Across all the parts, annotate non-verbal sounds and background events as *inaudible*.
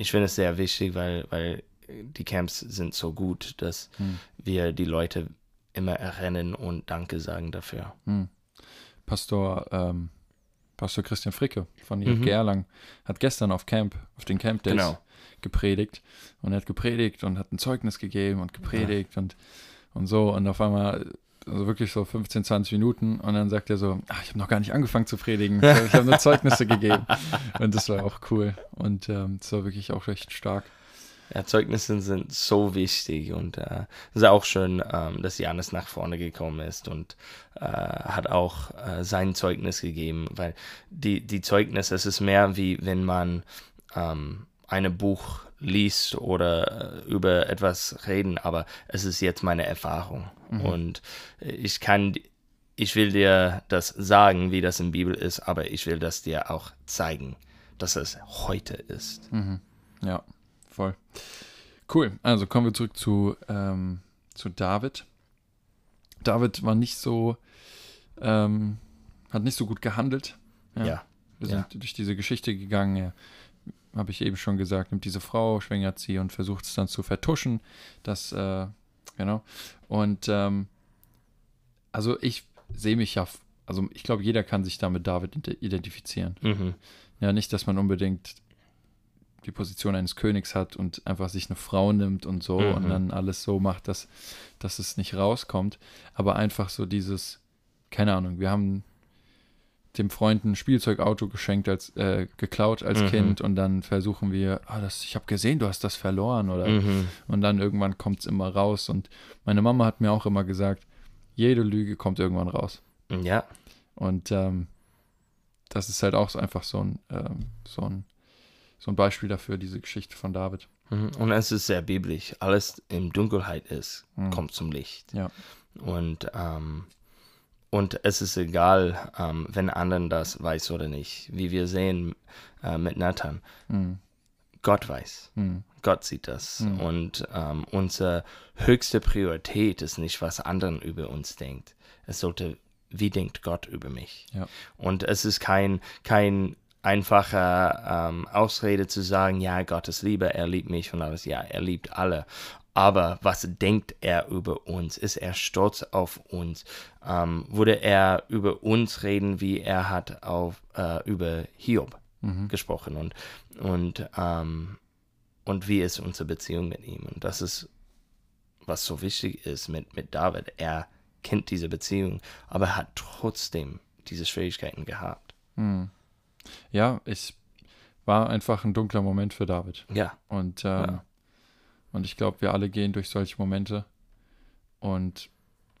ich finde es sehr wichtig, weil, weil die Camps sind so gut, dass Hm. wir die Leute immer erinnern und Danke sagen dafür. Hm. Pastor, ähm, Pastor Christian Fricke von JG Mhm. Erlangen hat gestern auf Camp, auf den Camp Days Genau. gepredigt und er hat gepredigt und hat ein Zeugnis gegeben und gepredigt und, und so und auf einmal also wirklich so 15, 20 Minuten und dann sagt er so, ach, ich habe noch gar nicht angefangen zu predigen, *laughs* ich habe nur Zeugnisse gegeben. Und das war auch cool. Und ähm, das war wirklich auch recht stark. Ja, Zeugnisse sind so wichtig und äh, es ist auch schön, ähm, dass Janis nach vorne gekommen ist und äh, hat auch äh, sein Zeugnis gegeben, weil die, die Zeugnisse, es ist mehr wie wenn man ähm, ein Buch liest oder äh, über etwas reden, aber es ist jetzt meine Erfahrung und äh, ich kann, ich will dir das sagen, wie das in der Bibel ist, aber ich will das dir auch zeigen, dass es heute ist. Mhm. Ja, voll. Cool. Also kommen wir zurück zu, ähm, zu David. David war nicht so, ähm, hat nicht so gut gehandelt. Ja. ja. Wir sind durch diese Geschichte gegangen. Er, habe ich eben schon gesagt, nimmt diese Frau, schwängert sie und versucht es dann zu vertuschen. Das, äh, genau. Und ähm, also ich sehe mich ja, also ich glaube, jeder kann sich da mit David ide- identifizieren. Mhm. Ja, nicht, dass man unbedingt die Position eines Königs hat und einfach sich eine Frau nimmt und so Mhm. und dann alles so macht, dass, dass es nicht rauskommt. Aber einfach so dieses, keine Ahnung, wir haben dem Freund ein Spielzeugauto geschenkt als äh, geklaut als Mhm. Kind und dann versuchen wir, ah, das, ich habe gesehen, du hast das verloren oder Mhm. und dann irgendwann kommt es immer raus und meine Mama hat mir auch immer gesagt, jede Lüge kommt irgendwann raus. Ja, Und ähm, das ist halt auch so einfach so ein, ähm, so, ein, so ein Beispiel dafür, diese Geschichte von David. Mhm. Und es ist sehr biblisch. Alles in Dunkelheit ist, Mhm. kommt zum Licht. Ja. Und, ähm, und es ist egal, ähm, wenn anderen das weiß oder nicht. Wie wir sehen äh, mit Nathan. Mhm. Gott weiß. Mhm. Gott sieht das. Mhm. Und ähm, unsere höchste Priorität ist nicht, was anderen über uns denkt. Es sollte, wie denkt Gott über mich? Ja. Und es ist kein, kein einfacher ähm, Ausrede zu sagen, ja, Gott ist Liebe, er liebt mich und alles. Ja, er liebt alle. Aber was denkt er über uns? Ist er stolz auf uns? Ähm, würde er über uns reden, wie er hat auf, äh, über Hiob Mhm. gesprochen und, und, ähm, und wie ist unsere Beziehung mit ihm? Und das ist, was so wichtig ist mit, mit David. Er kennt diese Beziehung, aber er hat trotzdem diese Schwierigkeiten gehabt. Mhm. Ja, ich war einfach ein dunkler Moment für David. Ja, Und, ähm, Ja. Und ich glaube, wir alle gehen durch solche Momente. Und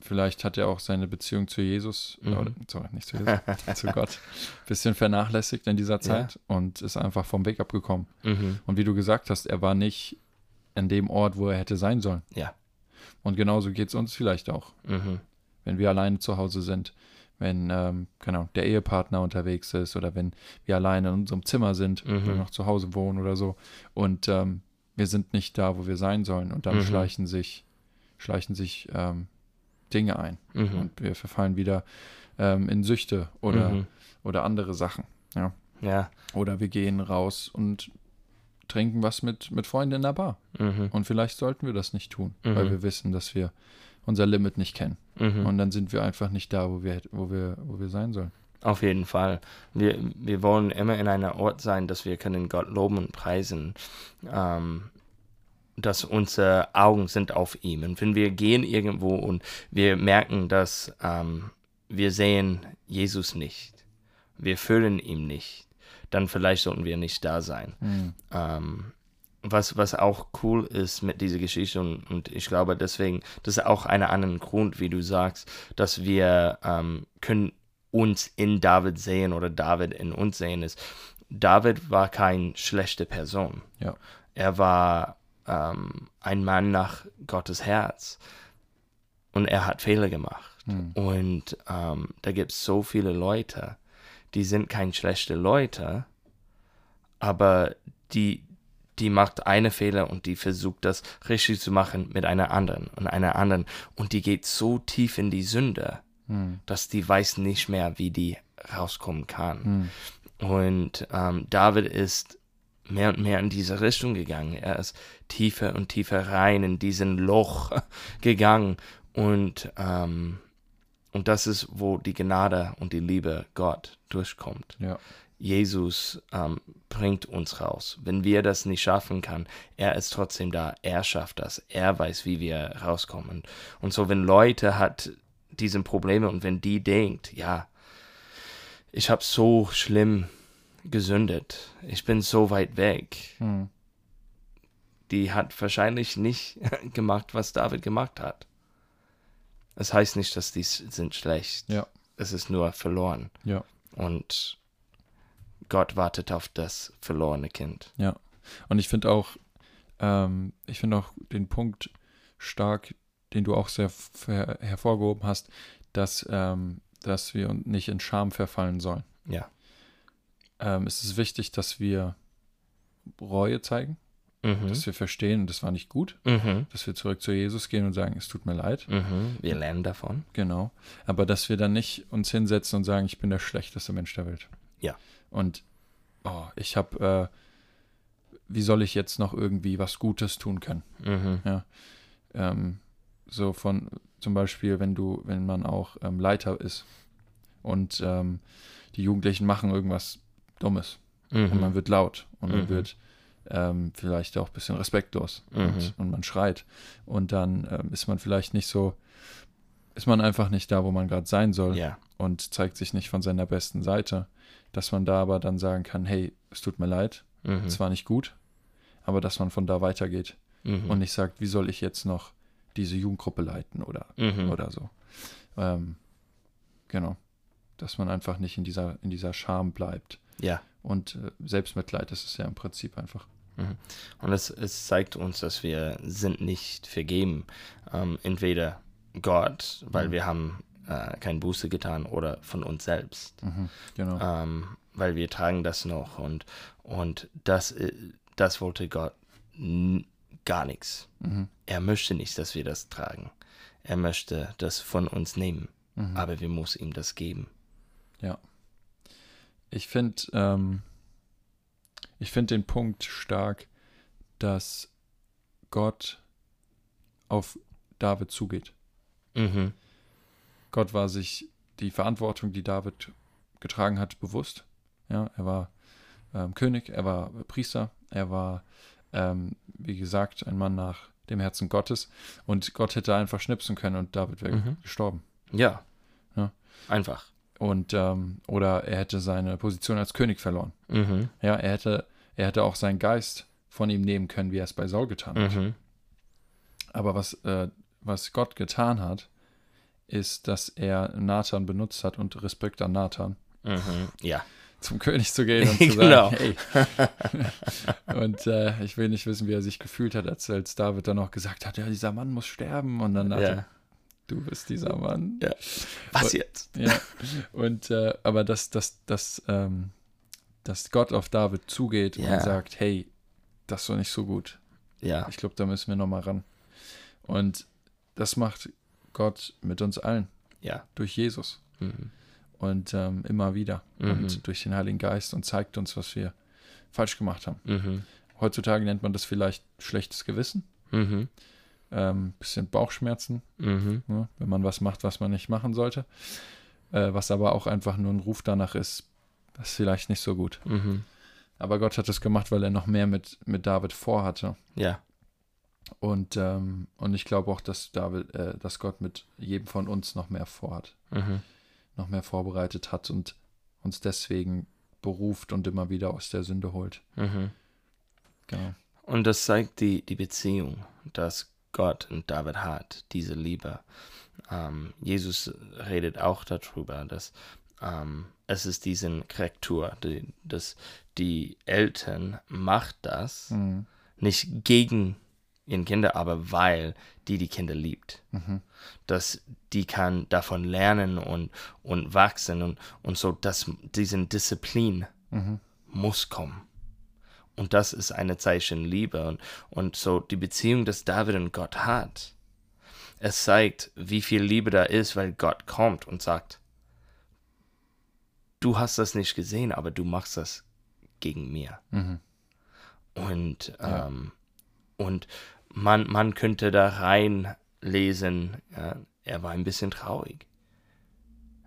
vielleicht hat er auch seine Beziehung zu Jesus, Mhm. oder, sorry, nicht zu Jesus, *laughs* zu Gott, ein bisschen vernachlässigt in dieser Zeit und ist einfach vom Weg abgekommen. mhm. Und wie du gesagt hast, er war nicht an dem Ort, wo er hätte sein sollen. Ja. Und genauso geht es uns vielleicht auch, Mhm. wenn wir alleine zu Hause sind, wenn, ähm, keine Ahnung, der Ehepartner unterwegs ist oder wenn wir alleine in unserem Zimmer sind Mhm. oder noch zu Hause wohnen oder so und ähm, wir sind nicht da, wo wir sein sollen und dann Mhm. schleichen sich, schleichen sich ähm, Dinge ein Mhm. und wir verfallen wieder ähm, in Süchte oder, Mhm. oder andere Sachen. Ja. Oder wir gehen raus und trinken was mit, mit Freunden in der Bar. Mhm. Und vielleicht sollten wir das nicht tun, Mhm. weil wir wissen, dass wir unser Limit nicht kennen. Mhm. Und dann sind wir einfach nicht da, wo wir, wo wir, wo wir sein sollen. Auf jeden Fall. Wir, wir wollen immer in einem Ort sein, dass wir können Gott loben und preisen. Ähm, dass unsere Augen sind auf ihm. Und wenn wir gehen irgendwo und wir merken, dass ähm, wir sehen Jesus nicht, wir fühlen ihn nicht, dann vielleicht sollten wir nicht da sein. Mhm. Ähm, was, was auch cool ist mit dieser Geschichte und, und ich glaube deswegen, das ist auch einen anderen Grund, wie du sagst, dass wir ähm, können uns in David sehen oder David in uns sehen ist. David war keine schlechte Person. Ja. Er war ähm, ein Mann nach Gottes Herz und er hat Fehler gemacht. Mhm. Und ähm, da gibt es so viele Leute, die sind keine schlechte Leute, aber die, die macht eine Fehler und die versucht das richtig zu machen mit einer anderen und einer anderen. Und die geht so tief in die Sünde, Mhm. dass die weiß nicht mehr, wie die rauskommen kann. Mhm. Und ähm, David ist mehr und mehr in diese Richtung gegangen. Er ist tiefer und tiefer rein in diesen Loch *laughs* gegangen. Und, ähm, und das ist, wo die Gnade und die Liebe Gott durchkommt. Ja. Jesus ähm, bringt uns raus. Wenn wir das nicht schaffen können, er ist trotzdem da. Er schafft das. Er weiß, wie wir rauskommen. Und so, wenn Leute hat diese Probleme und wenn die denkt, ja, ich habe so schlimm gesündet, ich bin so weit weg, Hm. die hat wahrscheinlich nicht *laughs* gemacht, was David gemacht hat. Es heißt nicht, dass die sind schlecht. Ja. Es ist nur verloren. Ja. Und Gott wartet auf das verlorene Kind. Ja. Und ich finde auch, ähm, ich finde auch den Punkt stark, den du auch sehr her hervorgehoben hast, dass, ähm, dass wir nicht in Scham verfallen sollen. Ja. Ähm, es ist wichtig, dass wir Reue zeigen, Mhm. dass wir verstehen, das war nicht gut, Mhm. dass wir zurück zu Jesus gehen und sagen, es tut mir leid. Mhm. Wir lernen davon. Genau. Aber dass wir dann nicht uns hinsetzen und sagen, ich bin der schlechteste Mensch der Welt. Ja. Und oh, ich habe, äh, wie soll ich jetzt noch irgendwie was Gutes tun können? Mhm. Ähm, so von zum Beispiel, wenn du, wenn man auch ähm, Leiter ist und ähm, die Jugendlichen machen irgendwas Dummes und man Mhm. wird laut und man Mhm. wird ähm, vielleicht auch ein bisschen respektlos und, Mhm. und man schreit. Und dann ähm, ist man vielleicht nicht so, ist man einfach nicht da, wo man gerade sein soll Ja. und zeigt sich nicht von seiner besten Seite. Dass man da aber dann sagen kann, hey, es tut mir leid, Mhm. es war nicht gut, aber dass man von da weitergeht Mhm. und nicht sagt, wie soll ich jetzt noch diese Jugendgruppe leiten oder, Mhm. oder so. Ähm, genau. Dass man einfach nicht in dieser, in dieser Scham bleibt. Ja. Und äh, Selbstmitleid ist es ja im Prinzip einfach. Und es, es zeigt uns, dass wir sind nicht vergeben. Ähm, entweder Gott, weil Mhm. wir haben äh, kein Buße getan, oder von uns selbst. Mhm, genau. ähm, weil wir tragen das noch und, und das, äh, das wollte Gott gar nichts. Mhm, Er möchte nicht, dass wir das tragen. Er möchte das von uns nehmen, mhm. aber wir muss ihm das geben. Ich finde, ähm, ich finde den Punkt stark, dass Gott auf David zugeht. Mhm. Gott war sich die Verantwortung, die David getragen hat, bewusst. Ja, er war ähm, König, er war Priester, er war, ähm, wie gesagt, ein Mann nach dem Herzen Gottes. Und Gott hätte einfach schnipsen können und David wäre Mhm. gestorben. Ja. Ja. Einfach. Und ähm, oder er hätte seine Position als König verloren. Mhm. Ja, er hätte, er hätte auch seinen Geist von ihm nehmen können, wie er es bei Saul getan hat. Mhm. Aber was, äh, was Gott getan hat, ist, dass er Nathan benutzt hat und Respekt an Nathan, Mhm. Ja. Zum König zu gehen und *laughs* zu Genau. sagen, hey. *laughs* und äh, ich will nicht wissen, wie er sich gefühlt hat, als, als David dann noch gesagt hat, ja, dieser Mann muss sterben. Und dann Nathan, ja. du bist dieser Mann. Ja. Was Und- jetzt? Ja. Und äh, aber dass, dass, dass, ähm, dass Gott auf David zugeht Ja. und sagt, hey, das ist doch nicht so gut. Ja. Ich glaube, da müssen wir nochmal ran. Und das macht Gott mit uns allen, Ja. durch Jesus Mhm. Und ähm, immer wieder Mhm. und durch den Heiligen Geist und zeigt uns, was wir falsch gemacht haben. Mhm. Heutzutage nennt man das vielleicht schlechtes Gewissen, Mhm. ähm, bisschen Bauchschmerzen, Mhm. ne, wenn man was macht, was man nicht machen sollte. Äh, was aber auch einfach nur ein Ruf danach ist, das ist vielleicht nicht so gut. Mhm. Aber Gott hat es gemacht, weil er noch mehr mit, mit David vorhatte. Ja. Und, ähm, und ich glaube auch, dass David, äh, dass Gott mit jedem von uns noch mehr vorhat, Mhm. Noch mehr vorbereitet hat und uns deswegen beruft und immer wieder aus der Sünde holt. Mhm. Genau. Und das zeigt die, die Beziehung, dass Gott und David hat, diese Liebe. Ähm, Jesus redet auch darüber, dass ähm, es ist diesen Korrektur, die, dass die Eltern macht das Mhm. nicht gegen ihren Kinder, aber weil die die Kinder liebt. Mhm. Dass die kann davon lernen und, und wachsen und, und so, dass diesen Disziplin Mhm. muss kommen. Und das ist eine Zeichen Liebe. Und, und so die Beziehung, das David und Gott hat, es zeigt, wie viel Liebe da ist, weil Gott kommt und sagt, du hast das nicht gesehen, aber du machst das gegen mir. Mhm. Und, Ja. ähm, und man, man könnte da reinlesen, ja, er war ein bisschen traurig.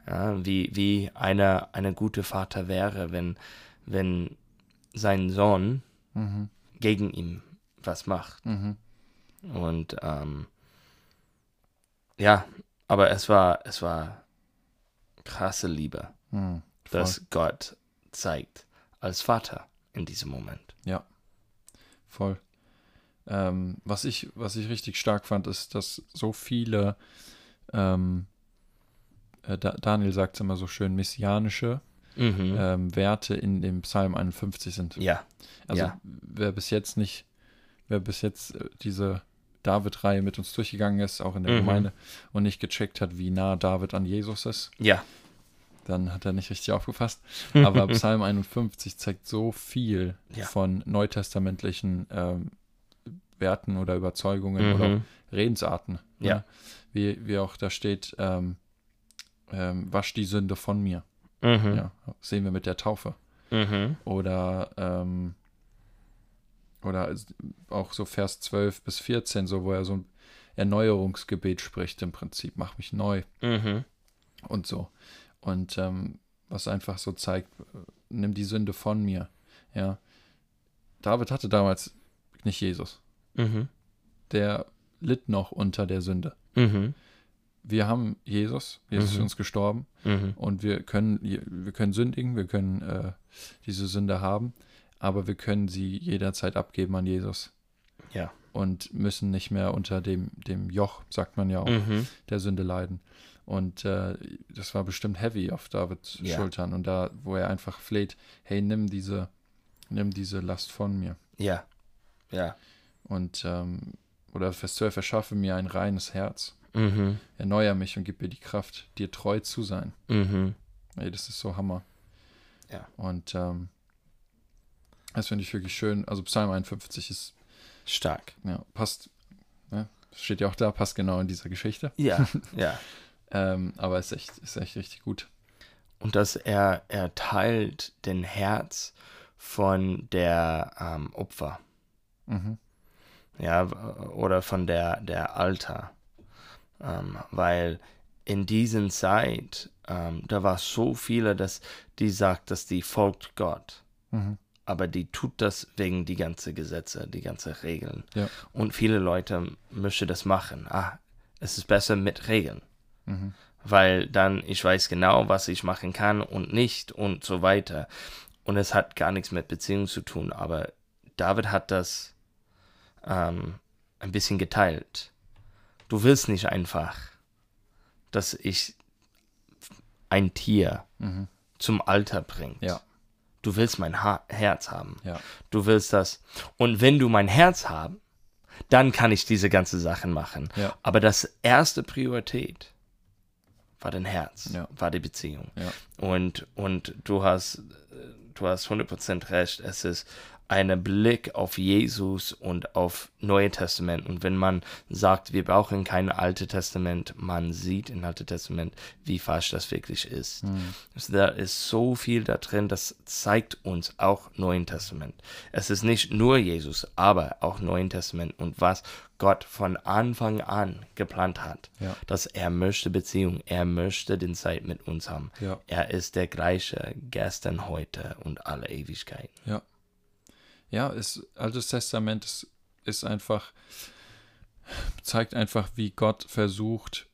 Ja, wie, wie einer eine gute Vater wäre, wenn, wenn sein Sohn Mhm. gegen ihn was macht. Mhm. Und ähm, ja, aber es war, es war krasse Liebe, Mhm. Dass Gott zeigt als Vater in diesem Moment. Ja, voll. Ähm, was, ich, was ich richtig stark fand, ist, dass so viele, ähm, äh, Da- Daniel sagt es immer so schön, messianische Mhm. ähm, Werte in dem Psalm 51 sind. ja, Also ja. wer bis jetzt nicht, wer bis jetzt äh, diese David-Reihe mit uns durchgegangen ist, auch in der Mhm. Gemeinde, und nicht gecheckt hat, wie nah David an Jesus ist, ja, dann hat er nicht richtig aufgefasst. *laughs* Aber Psalm 51 zeigt so viel Ja. von neutestamentlichen ähm, Werten oder Überzeugungen oder mhm. Redensarten. ne? Ja. Wie, wie auch da steht, ähm, ähm, wasch die Sünde von mir. Mhm. Ja, sehen wir mit der Taufe. Mhm. Oder, ähm, oder auch so Vers 12 bis 14, so wo er so ein Erneuerungsgebet spricht im Prinzip, mach mich neu Mhm. und so. Und ähm, was einfach so zeigt, nimm die Sünde von mir. Ja. David hatte damals nicht Jesus. Mhm. Der litt noch unter der Sünde. Mhm. Wir haben Jesus, Jesus ist für Mhm. uns gestorben Mhm. und wir können, wir können sündigen, wir können äh, diese Sünde haben, aber wir können sie jederzeit abgeben an Jesus. Ja. Und müssen nicht mehr unter dem, dem Joch, sagt man ja auch, Mhm. der Sünde leiden. Und äh, das war bestimmt heavy auf Davids Ja. Schultern. Und da, wo er einfach fleht, hey, nimm diese, nimm diese Last von mir. Ja. Ja. Und ähm, oder Vers 12, erschaffe mir ein reines Herz. Mhm. Erneuer mich und gib mir die Kraft, dir treu zu sein. Mhm. Ey, das ist so Hammer. Ja. Und ähm, das finde ich wirklich schön. Also Psalm 51 ist, Stark. ja, passt, ne? steht ja auch da, passt genau in dieser Geschichte. Ja. *laughs* ja. Ähm, aber ist echt, ist echt richtig gut. Und dass er, er teilt den Herz von der ähm, Opfer. Mhm. Ja, oder von der, der Alter. Ähm, weil in diesen Zeit, ähm, da war so viele, dass die sagt, dass die folgt Gott. Mhm. Aber die tut das wegen die ganze Gesetze, die ganze Regeln. Ja. Und viele Leute möchten das machen. Ah, es ist besser mit Regeln. Mhm. Weil dann ich weiß genau, was ich machen kann und nicht und so weiter. Und es hat gar nichts mit Beziehung zu tun. Aber David hat das ähm, ein bisschen geteilt. Du willst nicht einfach, dass ich ein Tier Mhm. zum Alter bringt. Ja. Du willst mein ha Herz haben. Ja. Du willst das. Und wenn du mein Herz haben, dann kann ich diese ganze Sachen machen. Ja. Aber das erste Priorität war dein Herz, Ja. war die Beziehung. Ja. Und, und du hast, äh, du hast 100% recht. Es ist ein Blick auf Jesus und auf Neue Testament. Und wenn man sagt, wir brauchen kein Alte Testament, man sieht im Alten Testament, wie falsch das wirklich ist. Mhm. Also da ist so viel da drin, das zeigt uns auch Neuen Testament. Es ist nicht nur Jesus, aber auch Neuen Testament und was Gott von Anfang an geplant hat. Ja. Dass er möchte Beziehung, er möchte den Zeit mit uns haben. Ja. Er ist der gleiche gestern, heute und alle Ewigkeiten. Ja. Ja, ist, Altes Testament ist, ist einfach, zeigt einfach, wie Gott versucht,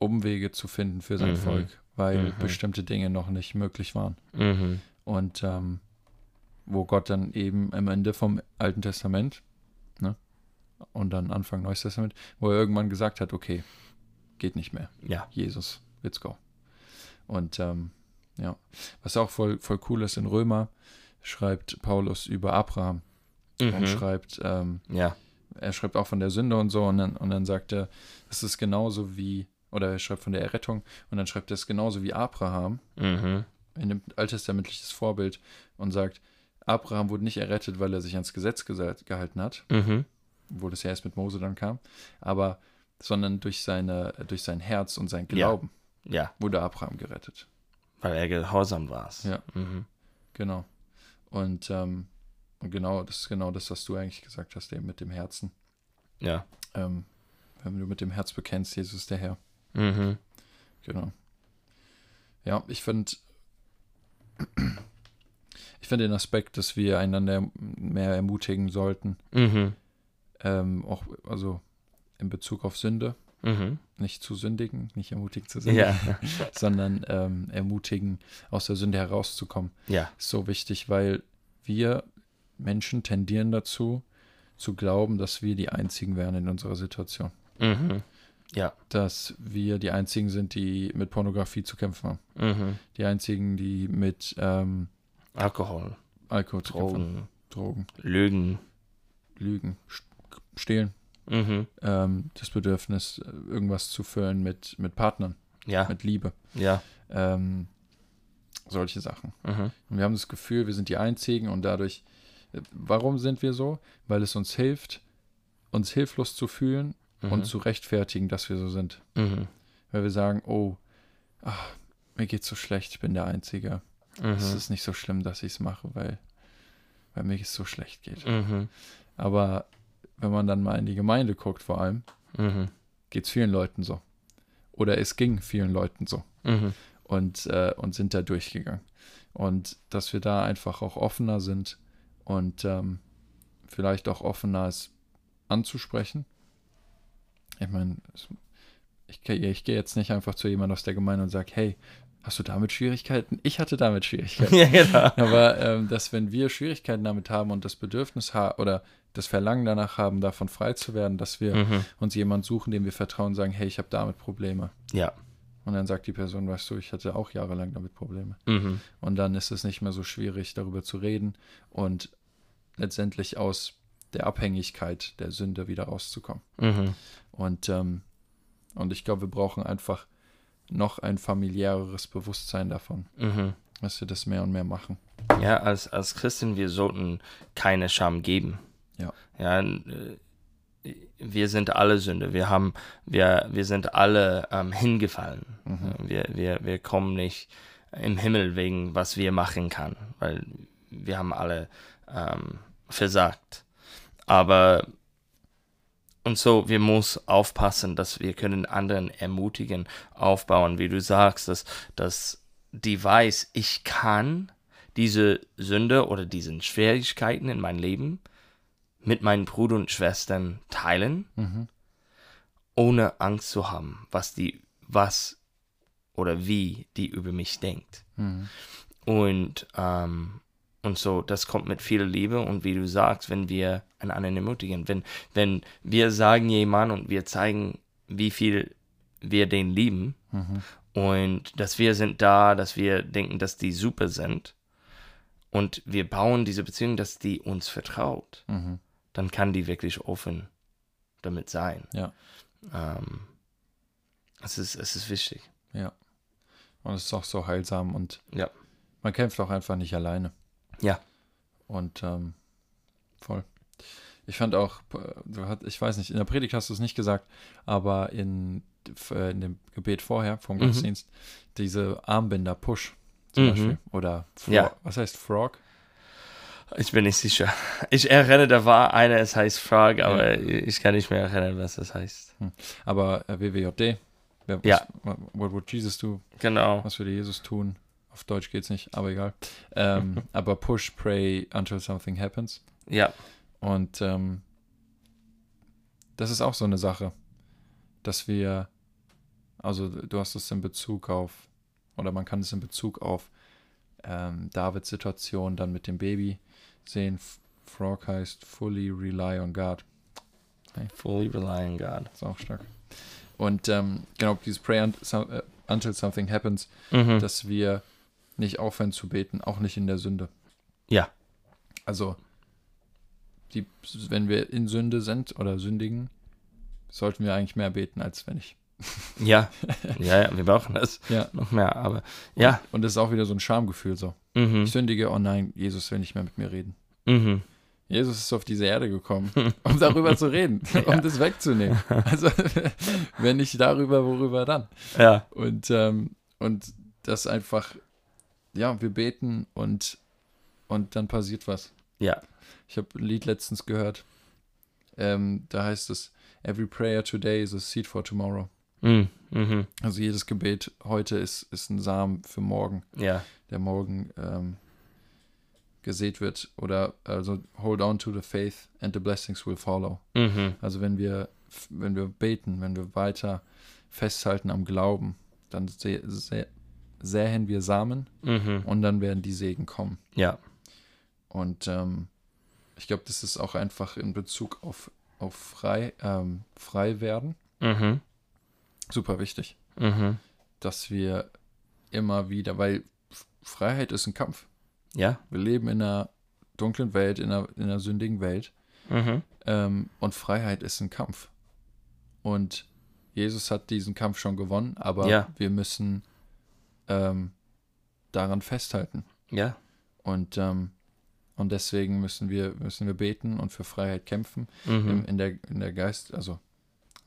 Umwege zu finden für sein Mhm. Volk, weil Mhm. bestimmte Dinge noch nicht möglich waren. Mhm. Und ähm, wo Gott dann eben am Ende vom Alten Testament, ne, und dann Anfang Neues Testament, wo er irgendwann gesagt hat, okay, geht nicht mehr. Ja. Jesus, let's go. Und ähm, ja, was auch voll, voll cool ist, in Römer schreibt Paulus über Abraham und Mhm. schreibt, ähm, Ja. er schreibt auch von der Sünde und so und dann, und dann sagt er, es ist genauso wie, oder er schreibt von der Errettung und dann schreibt er es genauso wie Abraham, Mhm. er nimmt alttestamentliches Vorbild und sagt, Abraham wurde nicht errettet, weil er sich ans Gesetz gese- gehalten hat, Mhm. wo das ja erst mit Mose dann kam, aber sondern durch seine, durch sein Herz und sein Ja. Glauben Ja. wurde Abraham gerettet. Weil er gehorsam war. Ja. Mhm. Genau. Und ähm, Und genau, das ist genau das, was du eigentlich gesagt hast, eben mit dem Herzen. Ja. Ähm, wenn du mit dem Herz bekennst, Jesus der Herr. Mhm. Genau. Ja, ich finde, *clears throat* ich finde den Aspekt, dass wir einander mehr ermutigen sollten, Mhm. ähm, auch also in Bezug auf Sünde, Mhm. nicht zu sündigen, nicht ermutigen zu sündigen, Ja. *laughs* sondern ähm, ermutigen, aus der Sünde herauszukommen. Ja. Ist so wichtig, weil wir Menschen tendieren dazu, zu glauben, dass wir die Einzigen wären in unserer Situation. Mhm. Ja. Dass wir die Einzigen sind, die mit Pornografie zu kämpfen haben. Mhm. Die Einzigen, die mit ähm, Alkohol, Alkohol. Drogen, Drogen, Lügen. Lügen, st- Stehlen. Mhm. Ähm, das Bedürfnis, irgendwas zu füllen mit, mit Partnern, Ja. mit Liebe. Ja. Ähm, solche Sachen. Mhm. Und wir haben das Gefühl, wir sind die Einzigen und dadurch, äh, warum sind wir so? Weil es uns hilft, uns hilflos zu fühlen Mhm. und zu rechtfertigen, dass wir so sind. Mhm. Weil wir sagen, oh, ach, mir geht's so schlecht, ich bin der Einzige. Es Mhm. ist nicht so schlimm, dass ich es mache, weil, weil mir es so schlecht geht. Mhm. Aber wenn man dann mal in die Gemeinde guckt, vor allem, Mhm. geht es vielen Leuten so. Oder es ging vielen Leuten so. Mhm. und, äh, und sind da durchgegangen. Und dass wir da einfach auch offener sind und ähm, vielleicht auch offener es anzusprechen. Ich meine, ich, ich gehe jetzt nicht einfach zu jemandem aus der Gemeinde und sage, hey, hast du damit Schwierigkeiten? Ich hatte damit Schwierigkeiten. *laughs* Ja, genau. Aber ähm, dass wenn wir Schwierigkeiten damit haben und das Bedürfnis haben oder das Verlangen danach haben, davon frei zu werden, dass wir Mhm. uns jemanden suchen, dem wir vertrauen, sagen, hey, ich habe damit Probleme. Ja. Und dann sagt die Person, weißt du, ich hatte auch jahrelang damit Probleme. Mhm. Und dann ist es nicht mehr so schwierig, darüber zu reden und letztendlich aus der Abhängigkeit der Sünde wieder rauszukommen. Mhm. Und, ähm, und ich glaube, wir brauchen einfach noch ein familiäreres Bewusstsein davon, Mhm. dass wir das mehr und mehr machen. Ja, als, als Christen, wir sollten keine Scham geben. Ja. Ja, äh, wir sind alle Sünde. Wir haben, wir, wir sind alle ähm, hingefallen. Mhm. Wir, wir, wir kommen nicht im Himmel wegen, was wir machen kann, weil wir haben alle ähm, versagt. Aber und so, wir muss aufpassen, dass wir können anderen ermutigen, aufbauen, wie du sagst, dass, dass die weiß, ich kann diese Sünde oder diesen Schwierigkeiten in meinem Leben mit meinen Brüdern und Schwestern teilen, Mhm. ohne Angst zu haben, was die, was oder wie die über mich denkt. Mhm. Und, ähm, und so, das kommt mit viel Liebe und wie du sagst, wenn wir einen anderen ermutigen, wenn, wenn wir sagen jemand und wir zeigen, wie viel wir den lieben Mhm. und dass wir sind da, dass wir denken, dass die super sind und wir bauen diese Beziehung, dass die uns vertraut, Mhm. Dann kann die wirklich offen damit sein. Ja. Ähm, es, ist, es ist wichtig. Und es ist auch so heilsam und Ja. man kämpft auch einfach nicht alleine. Ja. Und ähm, voll. Ich fand auch, äh, du hat, ich weiß nicht, in der Predigt hast du es nicht gesagt, aber in, äh, in dem Gebet vorher vom Mhm. Gottesdienst, diese Armbinder Push zum Mhm. Beispiel. Oder Frog, Ja. was heißt Frog? Ich bin nicht sicher. Ich erinnere, da war einer, es heißt Frage, aber ich kann nicht mehr erinnern, was das heißt. Aber äh, WWJD. Wer, Ja. Was, what would Jesus do? Genau. Was würde Jesus tun? Auf Deutsch geht's nicht, aber egal. Ähm, *laughs* aber Push, Pray until something happens. Ja. Und ähm, das ist auch so eine Sache, dass wir, also du hast es in Bezug auf, oder man kann es in Bezug auf ähm, Davids Situation dann mit dem Baby sehen. F- Frog heißt Fully Rely on God. Fully rely on God. Ist auch stark. Und ähm, genau, dieses Pray un so, äh, until something happens, Mhm. dass wir nicht aufhören zu beten, auch nicht in der Sünde. Ja. Also, die, wenn wir in Sünde sind oder sündigen, sollten wir eigentlich mehr beten, als wenn nicht. Ja. *laughs* ja, ja, wir brauchen das Ja. noch mehr, aber ja. Und das ist auch wieder so ein Schamgefühl so. Mhm. Ich sündige, oh nein, Jesus will nicht mehr mit mir reden. Mhm. Jesus ist auf diese Erde gekommen, *laughs* um darüber zu reden, *laughs* um das wegzunehmen. Also, wenn nicht darüber, worüber dann? Ja. Und, ähm, und das einfach, ja, wir beten und, und dann passiert was. Ja. Ich habe ein Lied letztens gehört. Ähm, da heißt es, Every prayer today is a seed for tomorrow. Mm, mhm. Also jedes Gebet heute ist, ist ein Samen für morgen, Ja. der morgen ähm, gesät wird. Oder also hold on to the faith and the blessings will follow. Mhm. Also wenn wir, wenn wir beten, wenn wir weiter festhalten am Glauben, dann sä sä säen wir Samen Mhm. und dann werden die Segen kommen. Ja. Und ähm, ich glaube, das ist auch einfach in Bezug auf, auf frei, ähm, frei werden Mhm. Super wichtig, Mhm. dass wir immer wieder, weil Freiheit ist ein Kampf. Ja. Wir leben in einer dunklen Welt, in einer, in einer sündigen Welt Mhm. ähm, und Freiheit ist ein Kampf. Und Jesus hat diesen Kampf schon gewonnen, aber Ja. wir müssen ähm, daran festhalten. Ja. Und, ähm, und deswegen müssen wir, müssen wir beten und für Freiheit kämpfen. Mhm. in, der, in der Geist, also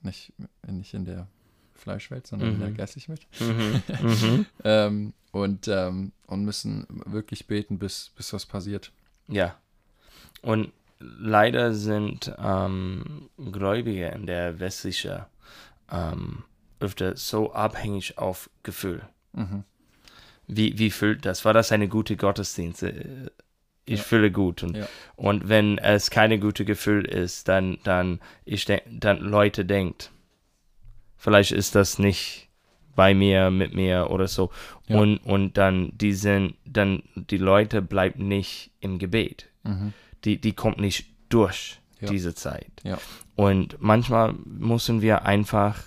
nicht, nicht in der Fleischwelt, sondern in der Mhm. geistlichen Welt. Mhm. Mhm. *laughs* Ähm, und, ähm, und müssen wirklich beten, bis, bis was passiert. Ja. Und leider sind ähm, Gläubige in der westlichen ähm, öfter so abhängig auf Gefühl. Mhm. Wie, wie fühlt das? War das eine gute Gottesdienst? Äh, Ich Ja. fühle gut. Und, Ja. und wenn es keine gute Gefühl ist, dann, dann, ich denk, dann Leute denkt, vielleicht ist das nicht bei mir, mit mir oder so. Ja. Und, und dann die sind, dann die Leute bleiben nicht im Gebet. Mhm. Die, die kommt nicht durch Ja. diese Zeit. Ja. Und manchmal müssen wir einfach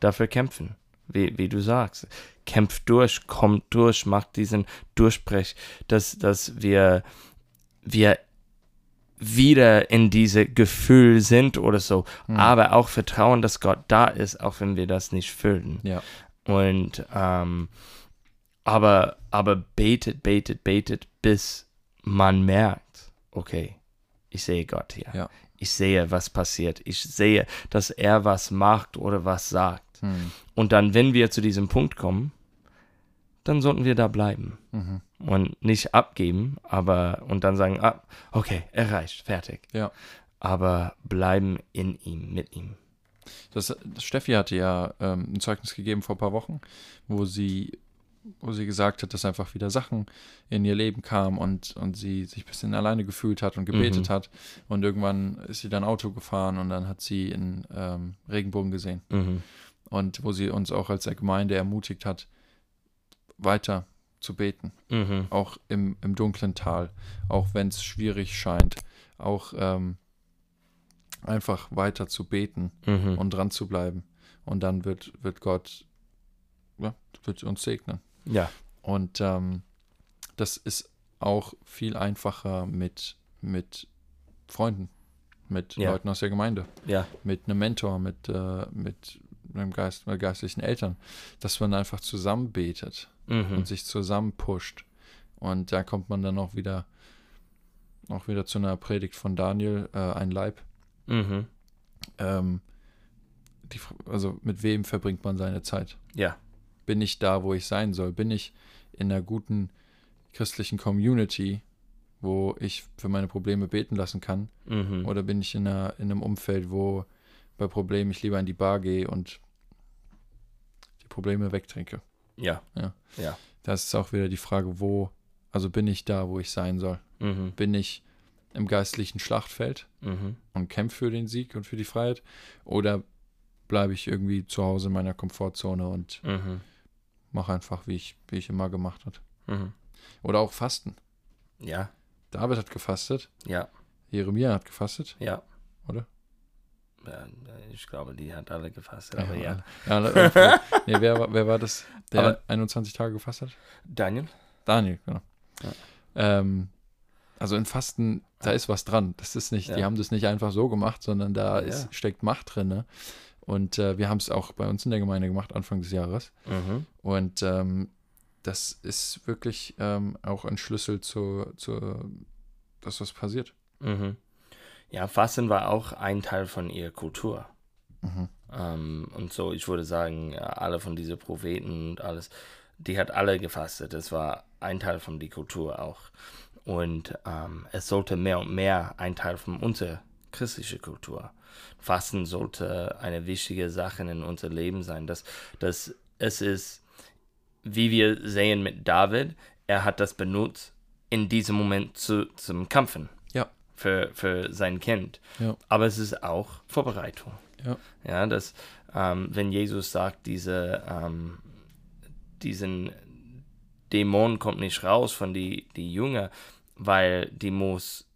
dafür kämpfen, wie, wie du sagst. Kämpft durch, kommt durch, macht diesen Durchbrech, dass, dass wir, wir wieder in diese Gefühl sind oder so, Mhm. aber auch vertrauen, dass Gott da ist, auch wenn wir das nicht fühlen. Ja. Und ähm, aber, aber betet, betet, betet, bis man merkt, okay, ich sehe Gott hier. Ja. Ich sehe, was passiert. Ich sehe, dass er was macht oder was sagt. Mhm. Und dann, wenn wir zu diesem Punkt kommen, dann sollten wir da bleiben Mhm. und nicht abgeben, aber und dann sagen, ah, okay, erreicht, fertig. Ja. Aber bleiben in ihm, mit ihm. Das, Steffi hatte ja ähm, ein Zeugnis gegeben vor ein paar Wochen, wo sie, wo sie gesagt hat, dass einfach wieder Sachen in ihr Leben kamen und, und sie sich ein bisschen alleine gefühlt hat und gebetet Mhm. hat. Und irgendwann ist sie dann Auto gefahren und dann hat sie einen ähm, Regenbogen gesehen. Mhm. Und wo sie uns auch als Gemeinde ermutigt hat, weiter zu beten. Mhm. auch im, im dunklen Tal, auch wenn es schwierig scheint, auch ähm, einfach weiter zu beten Mhm. und dran zu bleiben. Und dann wird, wird Gott ja, wird uns segnen. ja. Und ähm, das ist auch viel einfacher mit, mit Freunden, mit Ja. Leuten aus der Gemeinde, Ja. mit einem Mentor, mit, äh, mit einem Geist, geistlichen Eltern, dass man einfach zusammen betet Mhm. und sich zusammen pusht. Und da kommt man dann auch wieder, auch wieder zu einer Predigt von Daniel, äh, ein Leib. Mhm. Ähm, die, also mit wem verbringt man seine Zeit? Ja. Bin ich da, wo ich sein soll? Bin ich in einer guten christlichen Community, wo ich für meine Probleme beten lassen kann? Mhm. Oder bin ich in, einer, in einem Umfeld, wo bei Problemen ich lieber in die Bar gehe und die Probleme wegtrinke? Ja. Das ist auch wieder die Frage, wo, also bin ich da, wo ich sein soll? Mhm. Bin ich im geistlichen Schlachtfeld Mhm. und kämpfe für den Sieg und für die Freiheit? Oder bleibe ich irgendwie zu Hause in meiner Komfortzone und Mhm. mache einfach, wie ich, wie ich immer gemacht habe? Mhm. Oder auch Fasten. Ja. David hat gefastet, Ja. Jeremia hat gefastet. Ja. Oder? Ja, ich glaube, die hat alle gefasst. Aber ja. ja. äh, *laughs* nee, wer, war- wer war das, der Aber- 21 Tage gefasst hat? Daniel? Daniel, genau. Ja. Ähm, also in Fasten, da ist was dran. Das ist nicht, die Ja. haben das nicht einfach so gemacht, sondern da Ja. ist, steckt Macht drin. Ne? Und äh, wir haben es auch bei uns in der Gemeinde gemacht, Anfang des Jahres. Mhm. Und ähm, das ist wirklich ähm, auch ein Schlüssel zu, zu dass was passiert. Mhm. Ja, Fasten war auch ein Teil von ihrer Kultur. Mhm. Ähm, und so, ich würde sagen, alle von diesen Propheten und alles, die hat alle gefastet. Das war ein Teil von der Kultur auch. Und ähm, es sollte mehr und mehr ein Teil von unserer christlichen Kultur. Fasten sollte eine wichtige Sache in unser Leben sein. Dass, dass es ist, wie wir sehen mit David, er hat das benutzt in diesem Moment zu, zum Kämpfen. Für, für sein Kind. Ja. Aber es ist auch Vorbereitung. Ja. Ja, dass, ähm, wenn Jesus sagt, diese, ähm, diesen Dämon kommt nicht raus von die, die Jünger, weil die muss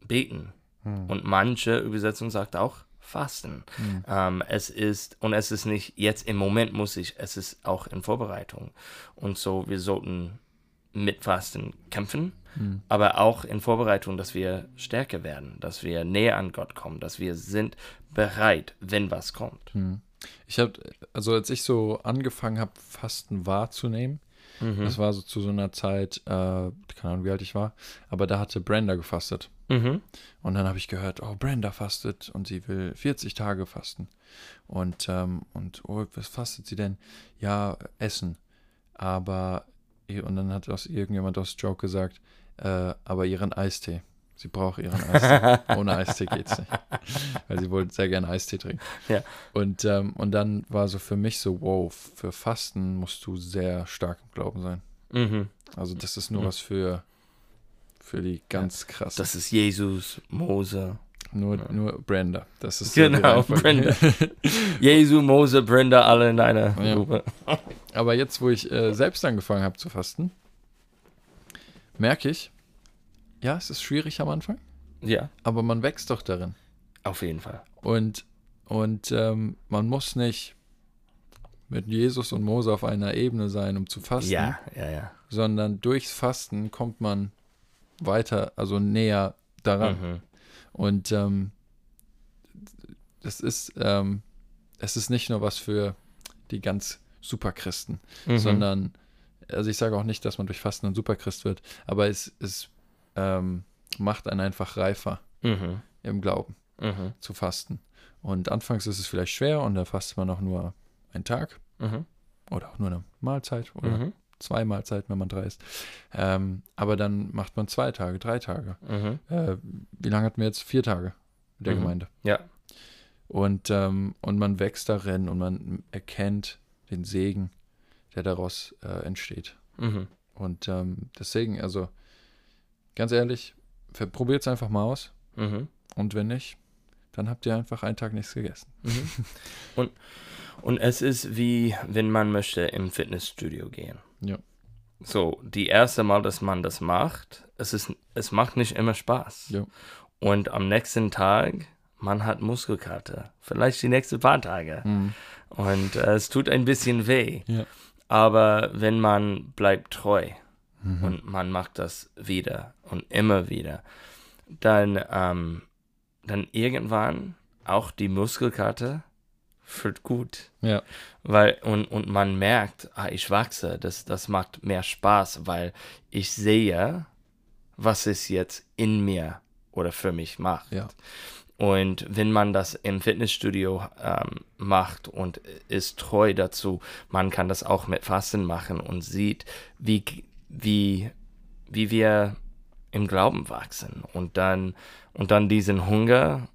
beten. Hm. Und manche Übersetzung sagt auch fasten. Hm. Ähm, es ist, und es ist nicht jetzt im Moment muss ich, es ist auch in Vorbereitung. Und so, wir sollten mit Fasten kämpfen, Hm. aber auch in Vorbereitung, dass wir stärker werden, dass wir näher an Gott kommen, dass wir sind bereit, wenn was kommt. Hm. Ich habe, also als ich so angefangen habe, Fasten wahrzunehmen, Mhm. das war so zu so einer Zeit, äh, keine Ahnung, wie alt ich war, aber da hatte Brenda gefastet. Mhm. Und dann habe ich gehört, oh, Brenda fastet und sie will 40 Tage fasten. Und, ähm, und oh, was fastet sie denn? Ja, Essen. Aber, und dann hat aus irgendjemand aus Joke gesagt, äh, aber ihren Eistee. Sie braucht ihren *laughs* Eistee. Ohne Eistee geht's nicht. Weil sie wohl sehr gerne Eistee trinkt. Ja. Und, ähm, und dann war so für mich so, wow, für Fasten musst du sehr stark im Glauben sein. Mhm. Also das ist nur Mhm. was für, für die ganz krass. Das ist Jesus, Mose. Nur, Ja. nur Brenda. Das ist Genau. Brenda. *laughs* Jesu, Mose, Brenda, alle in einer Ja. Gruppe. Aber jetzt, wo ich äh, selbst angefangen habe zu fasten, merke ich, ja, es ist schwierig am Anfang, Ja, aber man wächst doch darin. auf jeden Fall. Und, und ähm, man muss nicht mit Jesus und Mose auf einer Ebene sein, um zu fasten, Ja, ja, ja. sondern durchs Fasten kommt man weiter, also näher daran. Mhm. Und ähm, das ist, ähm, es ist nicht nur was für die ganz Superchristen, Mhm. sondern, also ich sage auch nicht, dass man durch Fasten ein Superchrist wird, aber es, es ähm, macht einen einfach reifer Mhm. im Glauben Mhm. zu fasten. Und anfangs ist es vielleicht schwer und da fastet man auch nur einen Tag Mhm. oder auch nur eine Mahlzeit oder Mhm. Zwei Mahlzeiten, wenn man drei ist. Ähm, aber dann macht man zwei Tage, drei Tage. Mhm. Äh, wie lange hatten wir jetzt? Vier Tage mit der Mhm. Gemeinde. Ja. Und, ähm, und man wächst darin und man erkennt den Segen, der daraus äh, entsteht. Mhm. Und ähm, deswegen, also ganz ehrlich, probiert es einfach mal aus. Mhm. Und wenn nicht, dann habt ihr einfach einen Tag nichts gegessen. Mhm. Und, und es ist wie, wenn man möchte im Fitnessstudio gehen. Ja. So, die erste Mal, dass man das macht, es, ist, es macht nicht immer Spaß. Ja. Und am nächsten Tag, man hat Muskelkater. Vielleicht die nächsten paar Tage. Mhm. Und äh, es tut ein bisschen weh. Ja. Aber wenn man bleibt treu Mhm. und man macht das wieder und immer wieder, dann, ähm, dann irgendwann auch die Muskelkater wird gut. Ja. Weil, und, und man merkt, ah, ich wachse, das, das macht mehr Spaß, weil ich sehe, was es jetzt in mir oder für mich macht. Ja. Und wenn man das im Fitnessstudio ähm, macht und ist treu dazu, man kann das auch mit Fasten machen und sieht, wie, wie, wie wir im Glauben wachsen. Und dann, und dann diesen Hunger,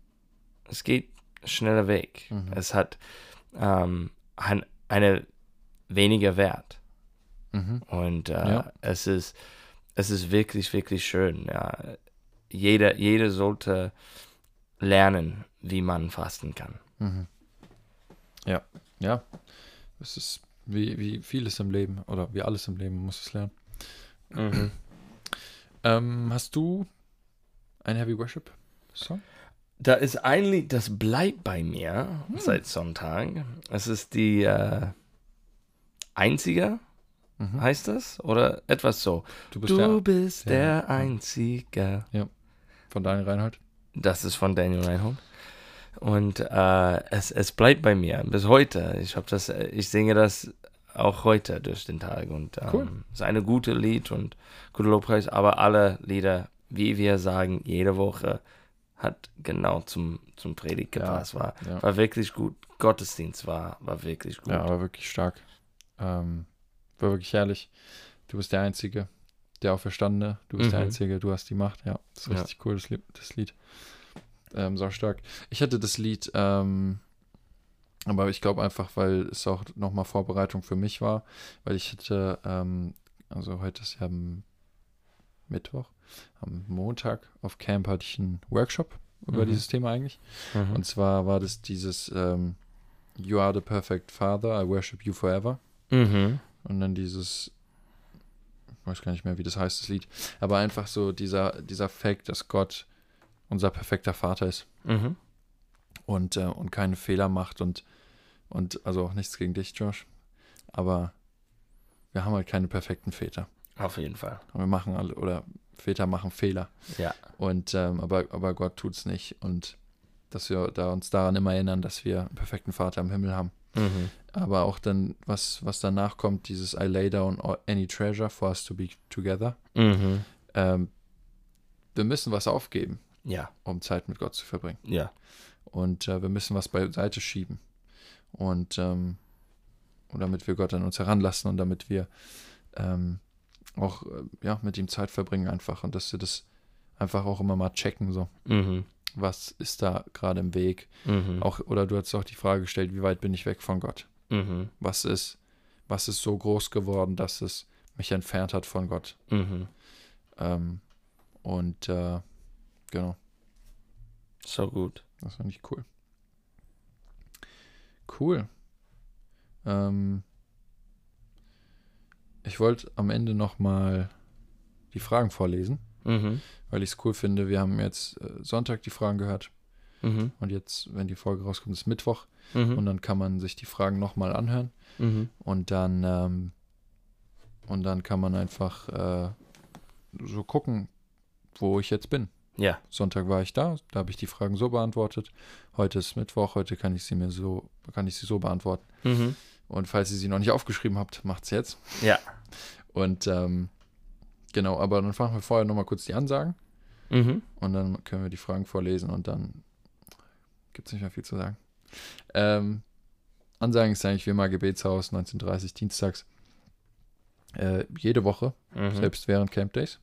es geht schneller weg. Mhm. Es hat ähm, ein, eine weniger Wert. Mhm. Und äh, Ja. es ist es ist wirklich, wirklich schön. Ja. Jeder, jeder sollte lernen, wie man fasten kann. Mhm. Ja, ja. Es ist wie, wie vieles im Leben oder wie alles im Leben, man muss es lernen. Mhm. Ähm, hast du ein Heavy Worship Song? Da ist ein Lied, das bleibt bei mir Hm. seit Sonntag. Es ist die äh, einzige, Mhm. heißt das? Oder etwas so. Du bist Du der bist der- der Einzige. von Daniel Reinhardt. Das ist von Daniel Reinhold. Und äh, es, es bleibt bei mir bis heute. Ich habe das, äh, ich singe das auch heute durch den Tag. Und ähm, Cool. es ist eine gute Lied und guter Lobpreis, aber alle Lieder, wie wir sagen, jede Woche hat genau zum, zum Predigt Ja, gepasst. War, Ja, war wirklich gut. Gottesdienst war, war wirklich gut. ja aber wirklich stark. Ähm, war wirklich herrlich. Du bist der Einzige. der Auferstandene, du bist der Mhm. Einzige, du hast die Macht. Ja, das ist Ja. richtig cool, das Lied. Das Lied. Ähm, sau stark. Ich hatte das Lied, ähm, aber ich glaube einfach, weil es auch nochmal Vorbereitung für mich war, weil ich hatte, ähm, also heute ist ja Mittwoch, am Montag auf Camp hatte ich einen Workshop über Mhm. dieses Thema eigentlich. Mhm. Und zwar war das dieses ähm, You are the perfect father, I worship you forever. Mhm. Und dann dieses, ich weiß gar nicht mehr, wie das heißt, das Lied. Aber einfach so dieser, dieser Fakt, dass Gott unser perfekter Vater ist Mhm. und, äh, und keine Fehler macht und, und also auch nichts gegen dich, Josh. Aber wir haben halt keine perfekten Väter. Auf jeden Fall. Wir machen alle, oder Väter machen Fehler. Ja. Und ähm, aber, aber Gott tut's nicht. Und dass wir da uns daran immer erinnern, dass wir einen perfekten Vater im Himmel haben. Mhm. Aber auch dann, was, was danach kommt, dieses I lay down any treasure for us to be together. Mhm. Ähm, wir müssen was aufgeben, Ja. um Zeit mit Gott zu verbringen. Ja. Und äh, wir müssen was beiseite schieben. Und, ähm, und damit wir Gott an uns heranlassen und damit wir ähm, auch äh, ja, mit ihm Zeit verbringen einfach. Und dass wir das einfach auch immer mal checken, so. Mhm. Was ist da gerade im Weg? Mhm. Auch, oder du hast auch die Frage gestellt, wie weit bin ich weg von Gott? Mhm. Was ist, was ist so groß geworden, dass es mich entfernt hat von Gott? Mhm. Ähm, und äh, genau, So gut. das fand ich cool. Cool. Ähm, ich wollte am Ende nochmal die Fragen vorlesen, Mhm. weil ich es cool finde. Wir haben jetzt äh, Sonntag die Fragen gehört Mhm. und jetzt, wenn die Folge rauskommt, ist Mittwoch Mhm. und dann kann man sich die Fragen nochmal anhören. Mhm. Und dann, ähm, und dann kann man einfach äh, so gucken, wo ich jetzt bin. Ja. Sonntag war ich da, da habe ich die Fragen so beantwortet. Heute ist Mittwoch, heute kann ich sie mir so, kann ich sie so beantworten. Mhm. Und falls ihr sie noch nicht aufgeschrieben habt, macht's jetzt. Ja. Und ähm, genau, aber dann machen wir vorher nochmal kurz die Ansagen Mhm. und dann können wir die Fragen vorlesen und dann gibt's nicht mehr viel zu sagen. Ähm, Ansagen ist eigentlich wie immer Gebetshaus, 19.30 dienstags. Äh, jede Woche, Mhm. selbst während Camp Days.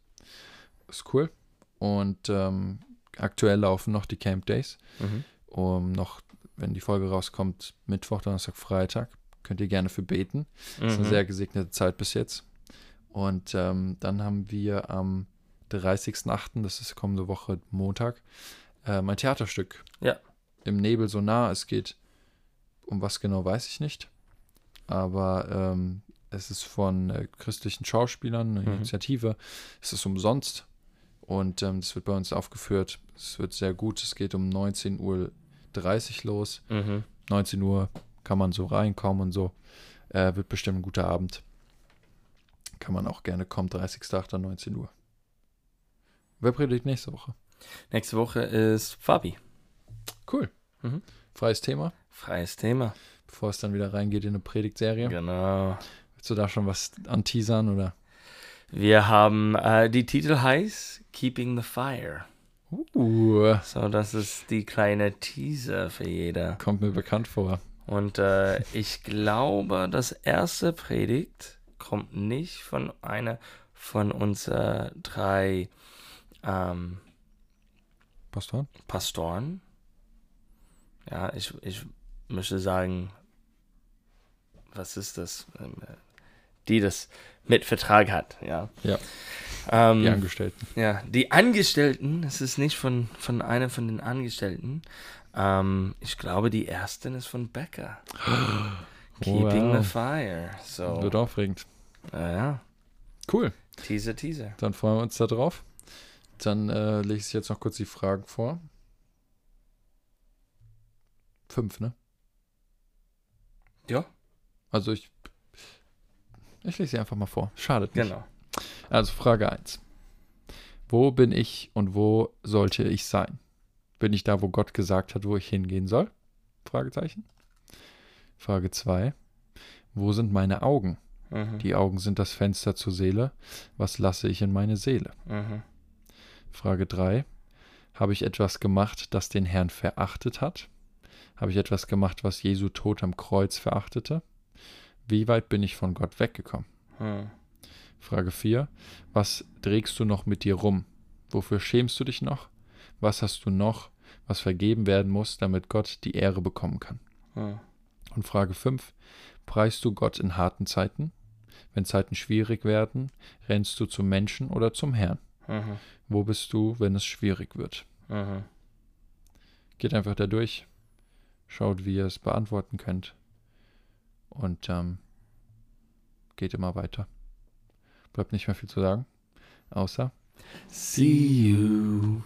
Ist cool. Und ähm, aktuell laufen noch die Camp Days. Mhm. Um noch, wenn die Folge rauskommt, Mittwoch, Donnerstag, Freitag, könnt ihr gerne für beten. Das ist eine Mhm. sehr gesegnete Zeit bis jetzt. Und ähm, dann haben wir am 30.08., das ist kommende Woche Montag, ähm, ein Theaterstück. Ja. Im Nebel so nah. Es geht um was genau, weiß ich nicht. Aber ähm, es ist von äh, christlichen Schauspielern, eine Mhm. Initiative. Es ist umsonst. Und ähm, das wird bei uns aufgeführt. Es wird sehr gut. Es geht um 19.30 Uhr los. Mhm. 19 Uhr kann man so reinkommen und so. Äh, wird bestimmt ein guter Abend. Kann man auch gerne kommen, 30.08. 19 Uhr. Wer predigt nächste Woche? Nächste Woche ist Fabi. Cool. Mhm. Freies Thema, Freies Thema. bevor es dann wieder reingeht in eine Predigtserie. Genau. Willst du da schon was anteasern oder? Wir haben, äh, die Titel heißt Keeping the Fire. Uh, So, das ist die kleine Teaser für jeder. kommt mir bekannt vor. Und äh, ich glaube, das erste Predigt kommt nicht von einer von uns äh, drei ähm, Pastoren? Pastoren. Ja, ich, ich möchte sagen, was ist das? Ähm, äh, die das mit Vertrag hat, ja. Ja. Ähm, Die Angestellten. ja, die Angestellten, es ist nicht von, von einer von den Angestellten. Ähm, ich glaube, die ersten ist von Becker. *gasps* Keeping Wow. the Fire. So, Wird aufregend. ja, ja. Cool. Teaser, Teaser. Dann freuen wir uns da drauf. Dann äh, lese ich jetzt noch kurz die Fragen vor. Fünf, ne? Ja. Also ich. Ich lese sie einfach mal vor. Schadet nicht. Genau. Also Frage 1. Wo bin ich und wo sollte ich sein? Bin ich da, wo Gott gesagt hat, wo ich hingehen soll? Fragezeichen. Frage 2. Wo sind meine Augen? Mhm. Die Augen sind das Fenster zur Seele. Was lasse ich in meine Seele? Mhm. Frage 3. Habe ich etwas gemacht, das den Herrn verachtet hat? Habe ich etwas gemacht, was Jesu Tod am Kreuz verachtete? Wie weit bin ich von Gott weggekommen? Mhm. Frage 4. Was trägst du noch mit dir rum? Wofür schämst du dich noch? Was hast du noch, was vergeben werden muss, damit Gott die Ehre bekommen kann? Ja. Und Frage 5. Preist du Gott in harten Zeiten? Wenn Zeiten schwierig werden, rennst du zum Menschen oder zum Herrn? Aha. Wo bist du, wenn es schwierig wird? Aha. Geht einfach da durch, schaut, wie ihr es beantworten könnt und ähm, geht immer weiter. Bleibt nicht mehr viel zu sagen, außer See you.